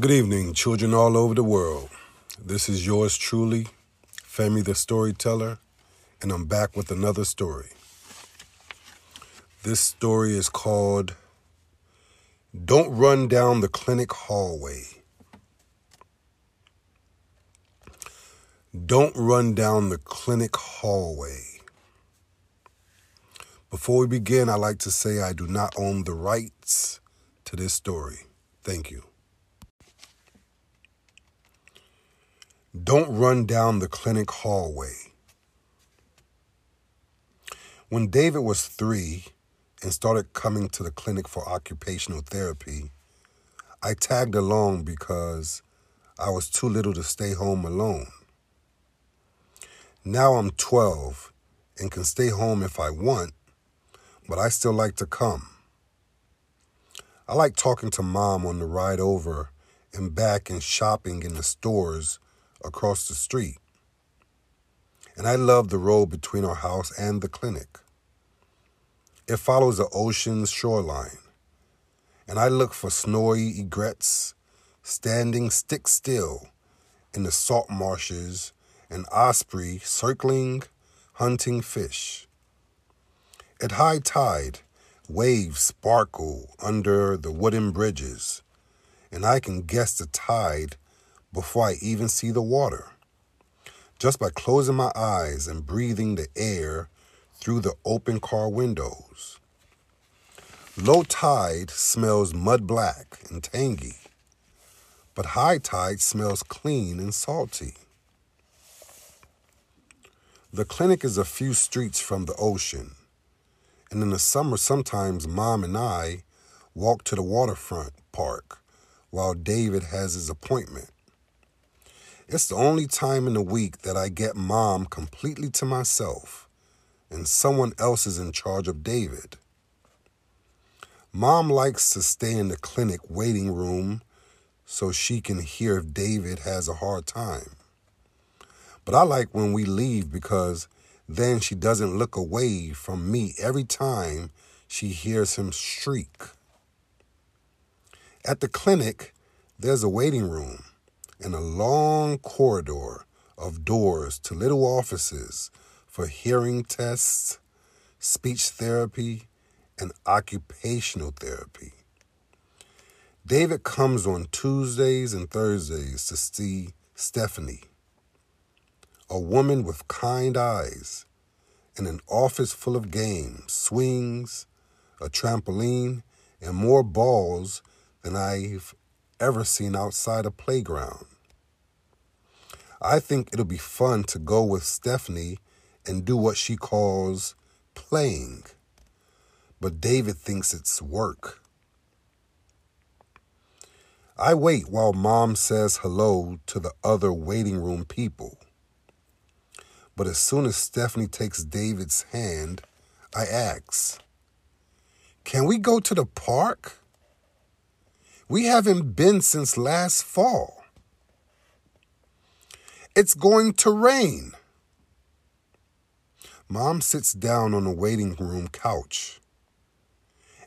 Good evening, children all over the world. This is yours truly, Femi the Storyteller, and I'm back with another story. This story is called Don't Run Down the Clinic Hallway. Don't run down the clinic hallway. Before we begin, I'd like to say I do not own the rights to this story. Thank you. Don't run down the clinic hallway. When David was three and started coming to the clinic for occupational therapy, I tagged along because I was too little to stay home alone. Now I'm 12 and can stay home if I want, but I still like to come. I like talking to mom on the ride over and back and shopping in the stores across the street. And I love the road between our house and the clinic. It follows the ocean's shoreline, and I look for snowy egrets standing stick still in the salt marshes and osprey circling, hunting fish. At high tide, waves sparkle under the wooden bridges, and I can guess the tide before I even see the water. Just by closing my eyes and breathing the air through the open car windows. Low tide smells mud black and tangy, but high tide smells clean and salty. The clinic is a few streets from the ocean, and in the summer, sometimes mom and I walk to the waterfront park while David has his appointment. It's the only time in the week that I get mom completely to myself and someone else is in charge of David. Mom likes to stay in the clinic waiting room so she can hear if David has a hard time. But I like when we leave because then she doesn't look away from me every time she hears him shriek. At the clinic, there's a waiting room and a long corridor of doors to little offices for hearing tests, speech therapy, and occupational therapy. David comes on Tuesdays and Thursdays to see Stephanie, a woman with kind eyes, in an office full of games, swings, a trampoline, and more balls than I've ever seen outside a playground. I think it'll be fun to go with Stephanie and do what she calls playing. But David thinks it's work. I wait while mom says hello to the other waiting room people. But as soon as Stephanie takes David's hand, I ask, Can we go to the park? We haven't been since last fall. It's going to rain. Mom sits down on the waiting room couch.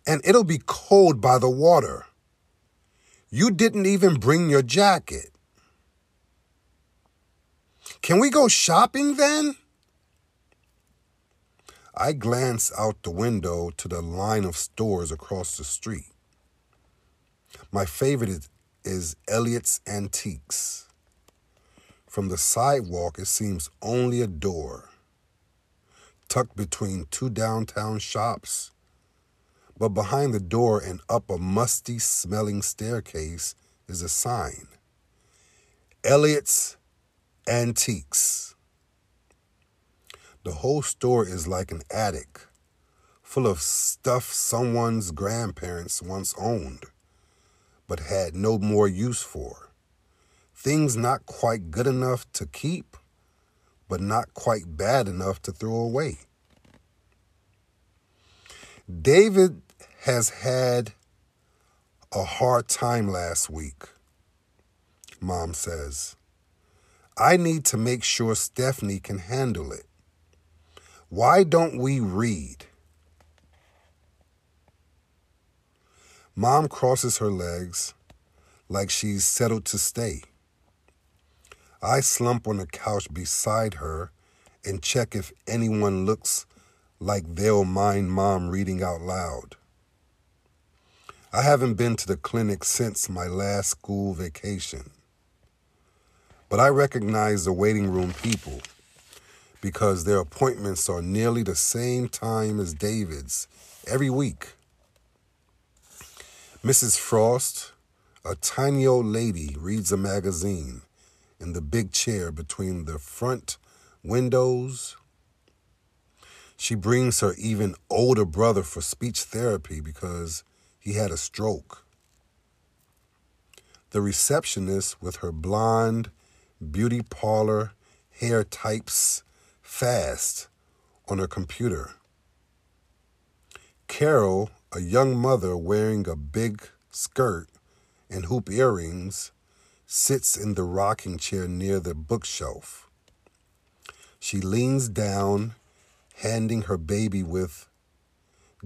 And it'll be cold by the water. You didn't even bring your jacket. Can we go shopping then? I glance out the window to the line of stores across the street. My favorite is, Elliott's Antiques. From the sidewalk, it seems only a door, tucked between two downtown shops. But behind the door and up a musty smelling staircase is a sign Elliott's Antiques. The whole store is like an attic, full of stuff someone's grandparents once owned, but had no more use for. Things not quite good enough to keep, but not quite bad enough to throw away. David has had a hard time last week, mom says. I need to make sure Stephanie can handle it. Why don't we read? Mom crosses her legs, like she's settled to stay. I slump on the couch beside her and check if anyone looks like they'll mind mom reading out loud. I haven't been to the clinic since my last school vacation. But I recognize the waiting room people because their appointments are nearly the same time as David's every week. Mrs. Frost, a tiny old lady, reads a magazine in the big chair between the front windows. She brings her even older brother for speech therapy because he had a stroke. The receptionist, with her blonde beauty parlor hair types fast on her computer. Carol, a young mother wearing a big skirt and hoop earrings, sits in the rocking chair near the bookshelf. She leans down, handing her baby with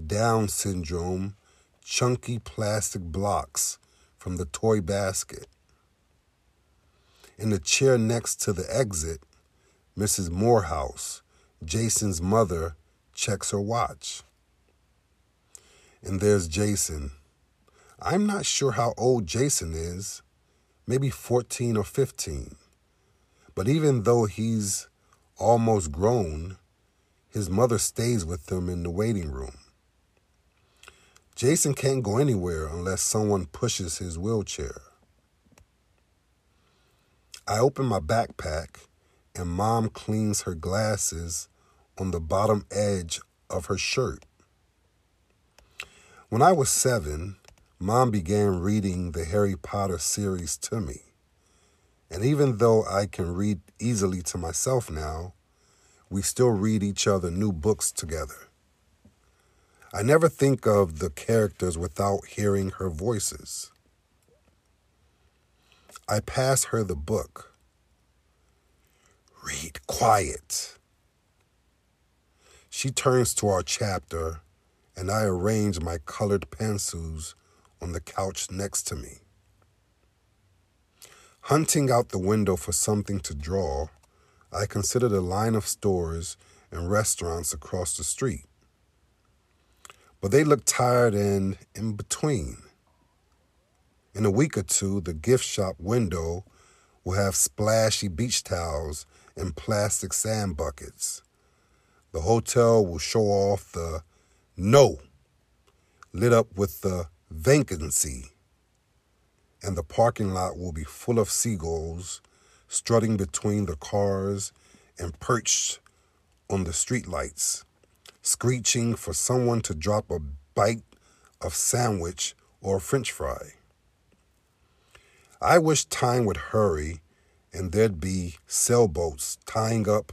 Down syndrome chunky plastic blocks from the toy basket. In the chair next to the exit, Mrs. Morehouse, Jason's mother, checks her watch. And there's Jason. I'm not sure how old Jason is, maybe 14 or 15. But even though he's almost grown, his mother stays with him in the waiting room. Jason can't go anywhere unless someone pushes his wheelchair. I open my backpack and mom cleans her glasses on the bottom edge of her shirt. When I was seven, mom began reading the Harry Potter series to me. And even though I can read easily to myself now, we still read each other new books together. I never think of the characters without hearing her voices. I pass her the book. Read quiet. She turns to our chapter, and I arrange my colored pencils on the couch next to me. Hunting out the window for something to draw, I consider the line of stores and restaurants across the street but they look tired and in between. In a week or two, the gift shop window will have splashy beach towels and plastic sand buckets. The hotel will show off the no lit up with the vacancy. And the parking lot will be full of seagulls strutting between the cars and perched on the streetlights screeching for someone to drop a bite of sandwich or french fry. I wish time would hurry and there'd be sailboats tying up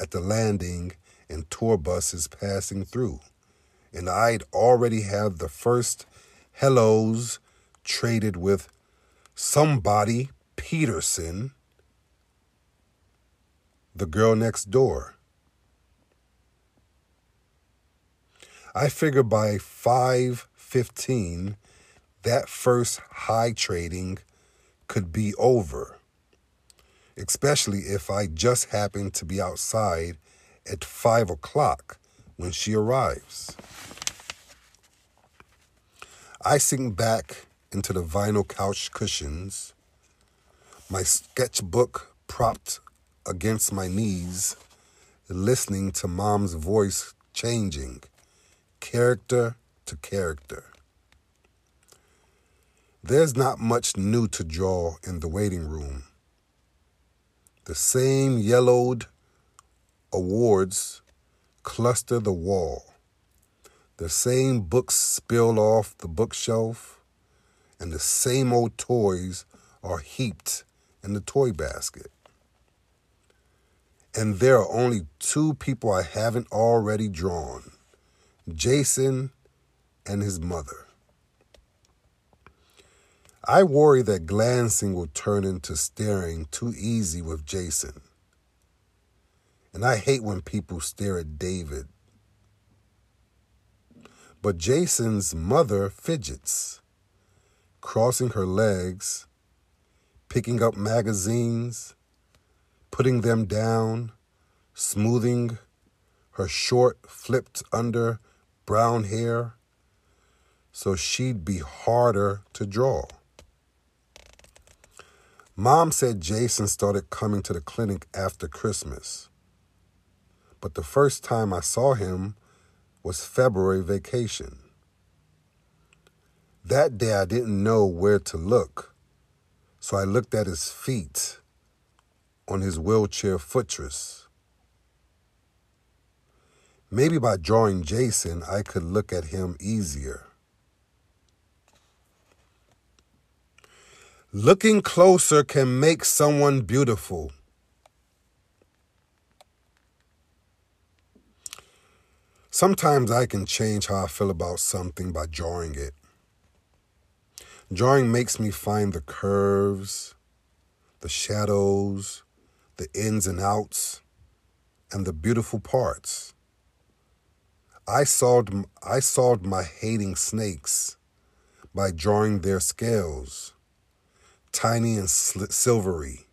at the landing and tour buses passing through. And I'd already have the first hellos traded with somebody Peterson, the girl next door. I figure by 515, that first high trading could be over, especially if I just happen to be outside at 5 o'clock when she arrives. I sink back into the vinyl couch cushions, my sketchbook propped against my knees, listening to mom's voice changing character to character. There's not much new to draw in the waiting room. The same yellowed awards cluster the wall. The same books spill off the bookshelf, and the same old toys are heaped in the toy basket. And there are only two people I haven't already drawn Jason and his mother. I worry that glancing will turn into staring too easy with Jason. And I hate when people stare at David. But Jason's mother fidgets, crossing her legs, picking up magazines, putting them down, smoothing her short, flipped under brown hair so she'd be harder to draw. Mom said Jason started coming to the clinic after Christmas. But the first time I saw him was February vacation. That day I didn't know where to look, so I looked at his feet on his wheelchair footrest. Maybe by drawing Jason, I could look at him easier. Looking closer can make someone beautiful. Sometimes I can change how I feel about something by drawing it. Drawing makes me find the curves, the shadows, the ins and outs, and the beautiful parts. I solved, I solved my hating snakes by drawing their scales tiny and silvery,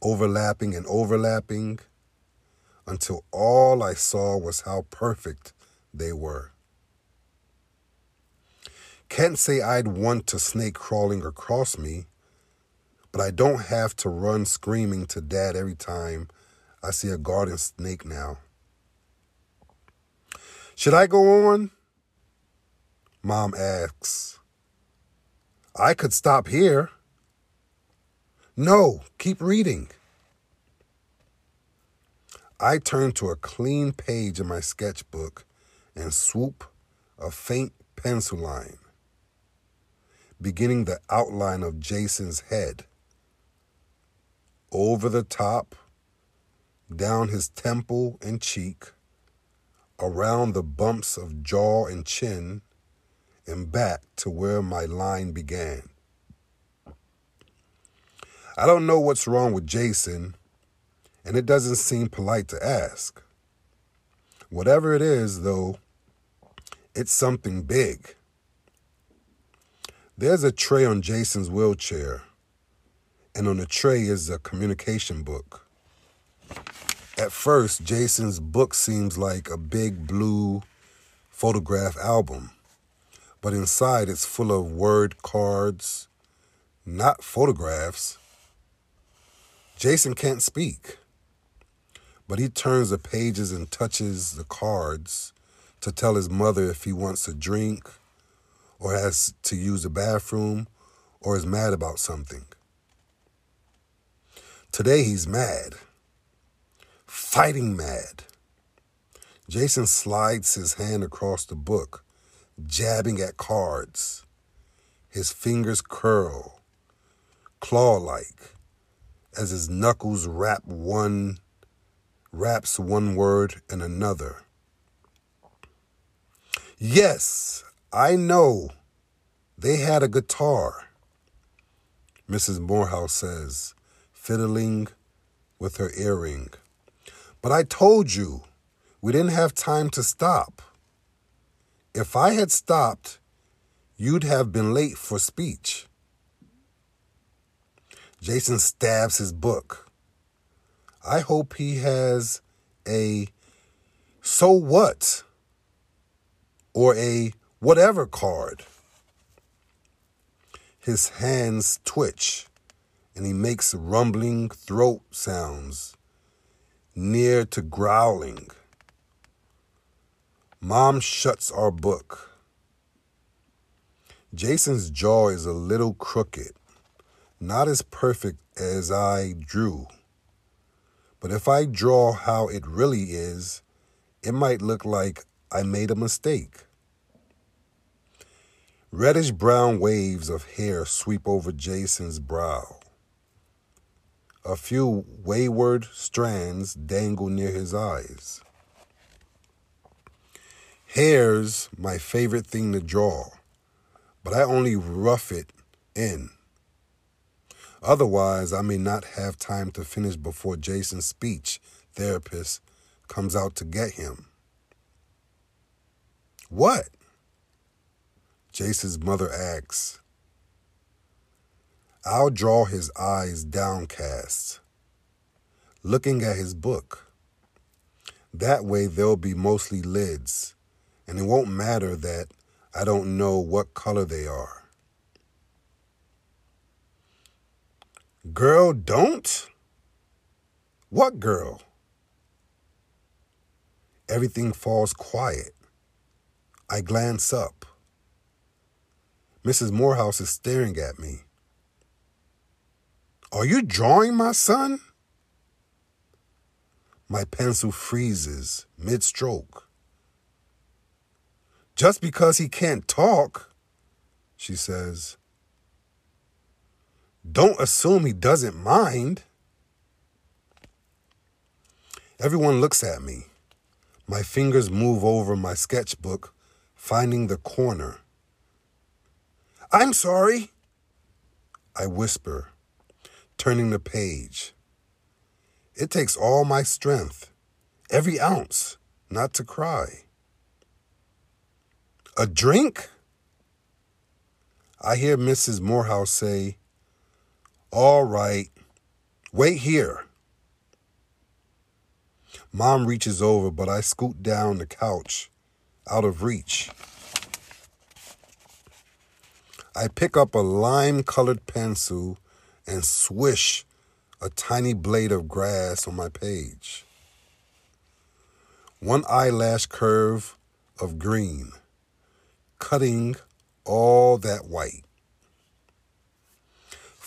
overlapping and overlapping until all I saw was how perfect they were. Can't say I'd want a snake crawling across me, but I don't have to run screaming to dad every time I see a garden snake now. Should I go on? Mom asks. I could stop here. No, keep reading. I turn to a clean page in my sketchbook and swoop a faint pencil line, beginning the outline of Jason's head. Over the top, down his temple and cheek, around the bumps of jaw and chin, and back to where my line began. I don't know what's wrong with Jason, and it doesn't seem polite to ask. Whatever it is, though, it's something big. There's a tray on Jason's wheelchair, and on the tray is a communication book. At first, Jason's book seems like a big blue photograph album, but inside it's full of word cards, not photographs. Jason can't speak, but he turns the pages and touches the cards to tell his mother if he wants a drink or has to use the bathroom or is mad about something. Today he's mad, fighting mad. Jason slides his hand across the book, jabbing at cards. His fingers curl, claw like as his knuckles wrap one raps one word in another. Yes, I know they had a guitar, Mrs. Morehouse says, fiddling with her earring. But I told you we didn't have time to stop. If I had stopped, you'd have been late for speech. Jason stabs his book. I hope he has a so what or a whatever card. His hands twitch and he makes rumbling throat sounds near to growling. Mom shuts our book. Jason's jaw is a little crooked not as perfect as I drew. But if I draw how it really is, it might look like I made a mistake. Reddish brown waves of hair sweep over Jason's brow. A few wayward strands dangle near his eyes. Hair's my favorite thing to draw, but I only rough it in. Otherwise, I may not have time to finish before Jason's speech therapist comes out to get him. What? Jason's mother asks, I'll draw his eyes downcast, looking at his book. That way, they'll be mostly lids, and it won't matter that I don't know what color they are. Girl, don't? What girl? Everything falls quiet. I glance up. Mrs. Morehouse is staring at me. Are you drawing my son? My pencil freezes mid stroke. Just because he can't talk, she says. Don't assume he doesn't mind. Everyone looks at me. My fingers move over my sketchbook, finding the corner. I'm sorry, I whisper turning the page. It takes all my strength, every ounce, not to cry. A drink? I hear Mrs. Morehouse say, All right, wait here. Mom reaches over, but I scoot down the couch, out of reach. I pick up a lime colored pencil and swish a tiny blade of grass on my page. One eyelash curve of green, cutting all that white.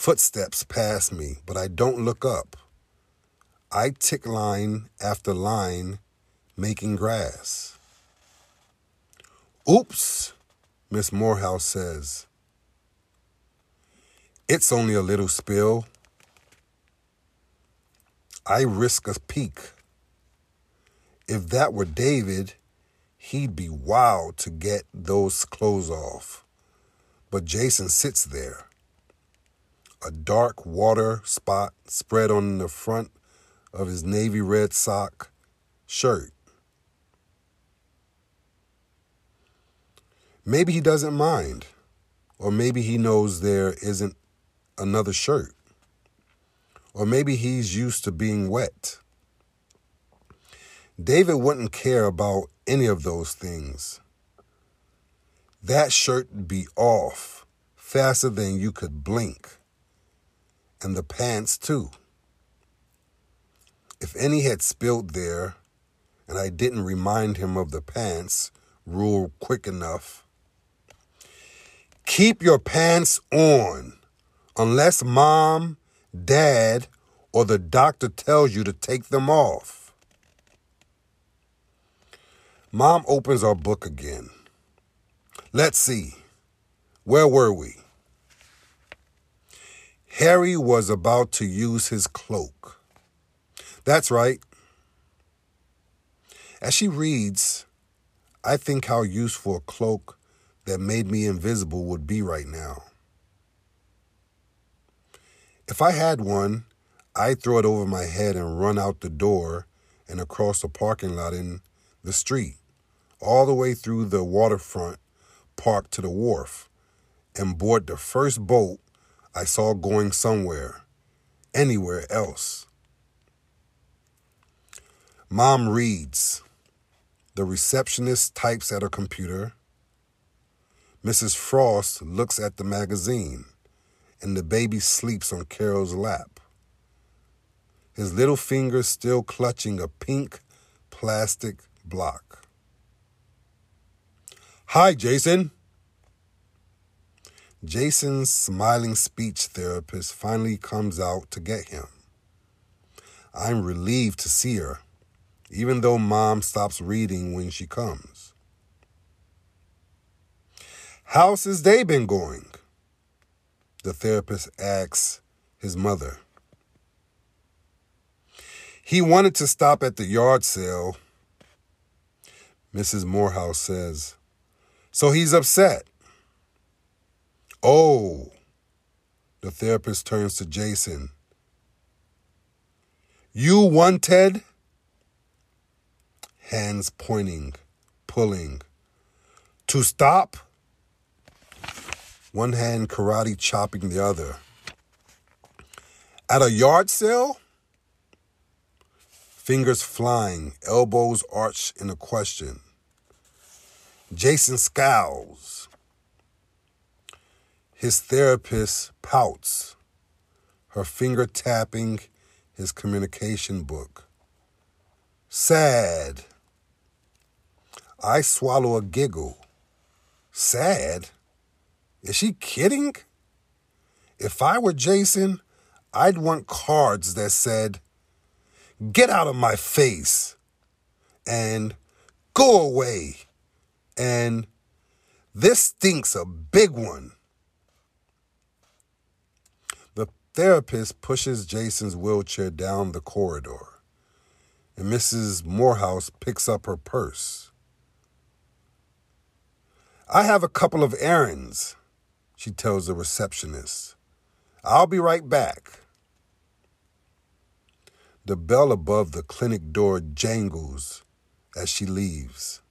Footsteps pass me, but I don't look up. I tick line after line, making grass. Oops, Miss Morehouse says. It's only a little spill. I risk a peek. If that were David, he'd be wild to get those clothes off. But Jason sits there. A dark water spot spread on the front of his navy Red Sox shirt. Maybe he doesn't mind, or maybe he knows there isn't another shirt. Or maybe he's used to being wet. David wouldn't care about any of those things. That shirt would be off faster than you could blink. And the pants, too. If any had spilled there, and I didn't remind him of the pants rule quick enough, keep your pants on unless mom, dad, or the doctor tells you to take them off. Mom opens our book again. Let's see. Where were we? Harry was about to use his cloak. That's right. As she reads, I think how useful a cloak that made me invisible would be right now. If I had one, I'd throw it over my head and run out the door and across the parking lot in the street, all the way through the waterfront park to the wharf, and board the first boat I saw going somewhere, anywhere else. Mom reads. The receptionist types at a computer. Mrs. Frost looks at the magazine and the baby sleeps on Carol's lap. His little fingers still clutching a pink plastic block. Hi, Jason. Jason's smiling speech therapist finally comes out to get him. I'm relieved to see her, even though mom stops reading when she comes. How's his day been going? the therapist asks his mother. He wanted to stop at the yard sale. Mrs. Morehouse says, So he's upset. Oh, the therapist turns to Jason. You wanted? Hands pointing, pulling. To stop? one hand karate chopping the other. At a yard sale? Fingers flying, elbows arched in a question. Jason scowls. His therapist pouts, her finger tapping his communication book. Sad. I swallow a giggle. Sad? Is she kidding? If I were Jason, I'd want cards that said, Get out of my face, and Go away, and This stinks a big one. The therapist pushes Jason's wheelchair down the corridor, and Mrs. Morehouse picks up her purse. I have a couple of errands, she tells the receptionist. I'll be right back. The bell above the clinic door jangles as she leaves.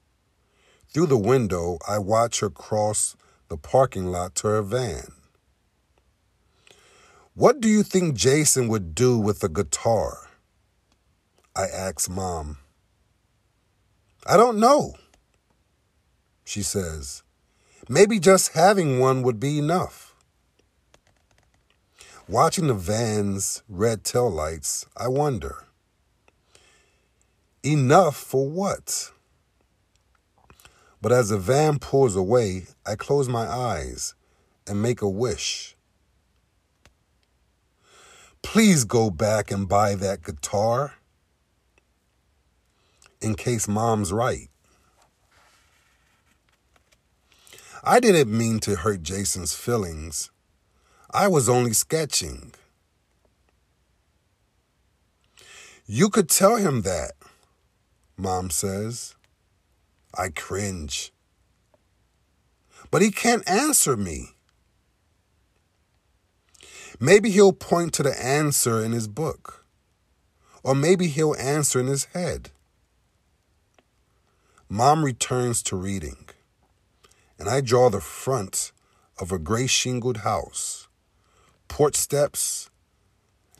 Through the window, I watch her cross the parking lot to her van. What do you think Jason would do with a guitar? I ask Mom. I don't know, she says. Maybe just having one would be enough. Watching the van's red tail lights, I wonder. Enough for what? But as the van pulls away, I close my eyes and make a wish. Please go back and buy that guitar in case mom's right. I didn't mean to hurt Jason's feelings. I was only sketching. You could tell him that, Mom says. I cringe. But he can't answer me. Maybe he'll point to the answer in his book. Or maybe he'll answer in his head. Mom returns to reading, and I draw the front of a gray shingled house porch steps,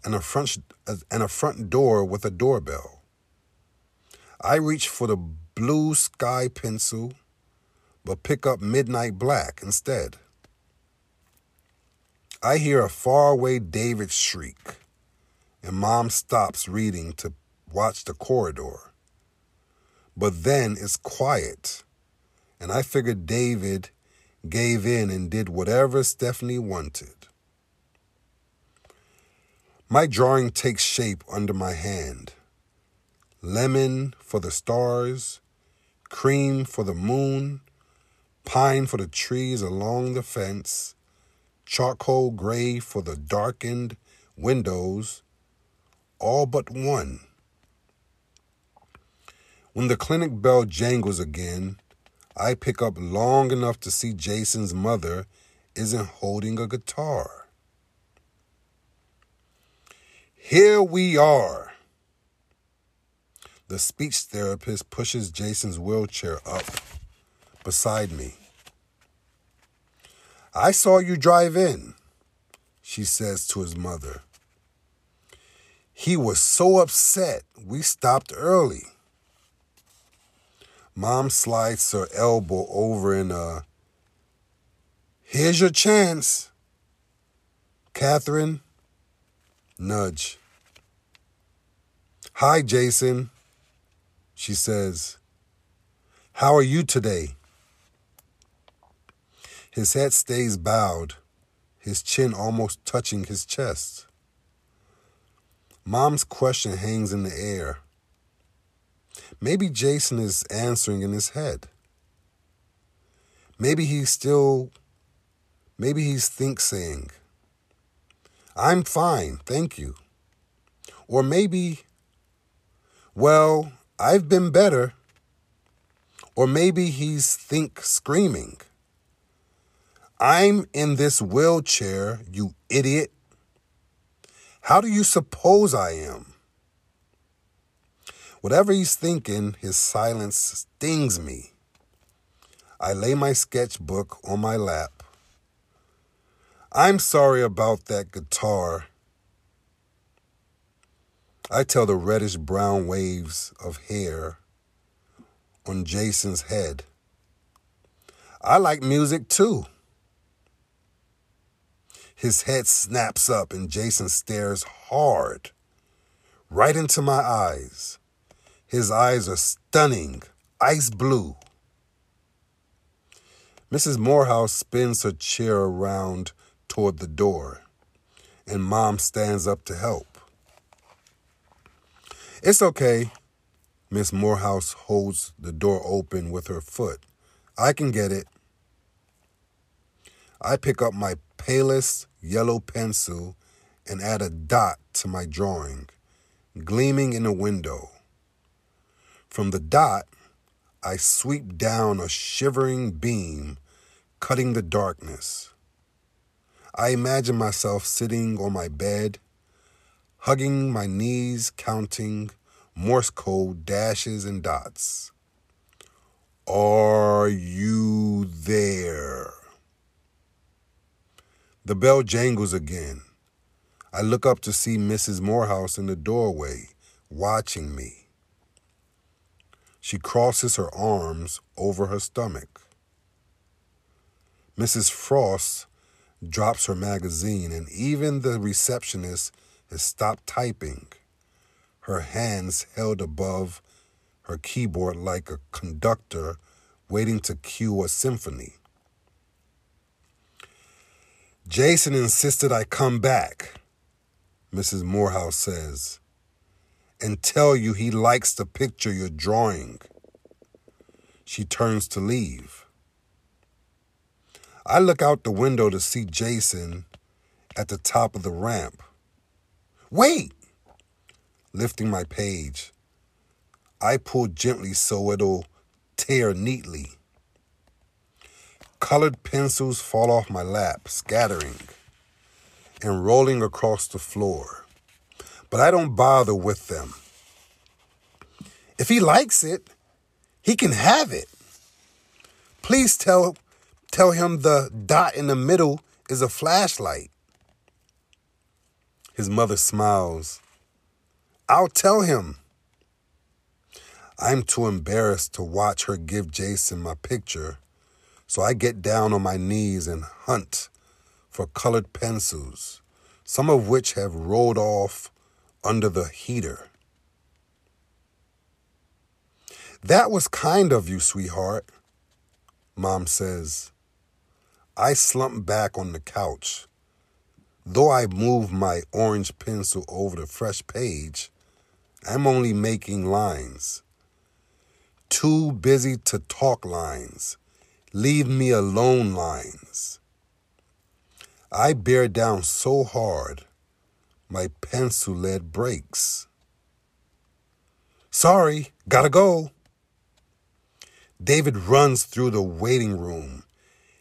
and a front and a front door with a doorbell. I reach for the blue sky pencil, but pick up midnight black instead. I hear a faraway David shriek, and mom stops reading to watch the corridor. But then it's quiet, and I figure David gave in and did whatever Stephanie wanted. My drawing takes shape under my hand. Lemon for the stars, cream for the moon, pine for the trees along the fence, charcoal gray for the darkened windows, all but one. When the clinic bell jangles again, I pick up long enough to see Jason's mother isn't holding a guitar. Here we are. The speech therapist pushes Jason's wheelchair up beside me. I saw you drive in, she says to his mother. He was so upset we stopped early. Mom slides her elbow over in a, uh, here's your chance. Catherine, nudge. Hi, Jason, she says. How are you today? His head stays bowed, his chin almost touching his chest. Mom's question hangs in the air. Maybe Jason is answering in his head. Maybe he's still, maybe he's think saying, I'm fine, thank you. Or maybe, well, I've been better. Or maybe he's think screaming, I'm in this wheelchair, you idiot. How do you suppose I am? Whatever he's thinking, his silence stings me. I lay my sketchbook on my lap I'm sorry about that guitar. I tell the reddish brown waves of hair on Jason's head. I like music too. His head snaps up and Jason stares hard right into my eyes. His eyes are stunning, ice blue. Mrs. Morehouse spins her chair around toward the door, and Mom stands up to help. It's okay. Miss Morehouse holds the door open with her foot. I can get it. I pick up my palest yellow pencil and add a dot to my drawing, gleaming in a window. From the dot, I sweep down a shivering beam, cutting the darkness. I imagine myself sitting on my bed, hugging my knees, counting Morse code dashes and dots. Are you there? The bell jangles again. I look up to see Mrs. Morehouse in the doorway, watching me. She crosses her arms over her stomach. Mrs. Frost drops her magazine, and even the receptionist has stopped typing, her hands held above her keyboard like a conductor waiting to cue a symphony. Jason insisted I come back, Mrs. Morehouse says, and tell you he likes the picture you're drawing. She turns to leave. I look out the window to see Jason at the top of the ramp. Wait! Lifting my page, I pull gently so it'll tear neatly. Colored pencils fall off my lap, scattering and rolling across the floor. But I don't bother with them. If he likes it, he can have it. Please tell tell him the dot in the middle is a flashlight. His mother smiles. I'll tell him. I'm too embarrassed to watch her give Jason my picture, so I get down on my knees and hunt for colored pencils, some of which have rolled off under the heater. That was kind of you, sweetheart, Mom says. I slump back on the couch. Though I move my orange pencil over the fresh page, I'm only making lines. Too busy to talk lines. Leave me alone lines. I bear down so hard, my pencil lead breaks. Sorry, gotta go. David runs through the waiting room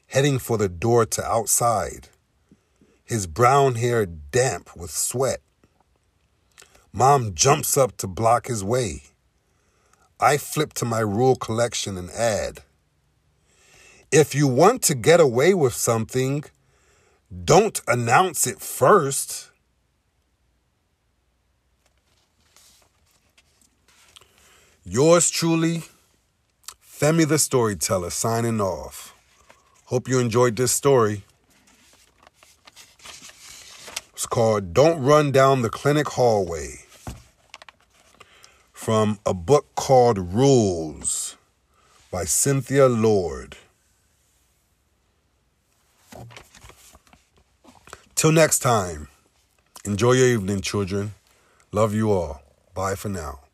heading for the door to outside, his brown hair damp with sweat. Mom jumps up to block his way. I flip to my rule collection and add If you want to get away with something, don't announce it first. Yours truly, Femi the Storyteller, signing off. Hope you enjoyed this story. It's called Don't Run Down the Clinic Hallway from a book called Rules by Cynthia Lord. Till next time, enjoy your evening, children. Love you all. Bye for now.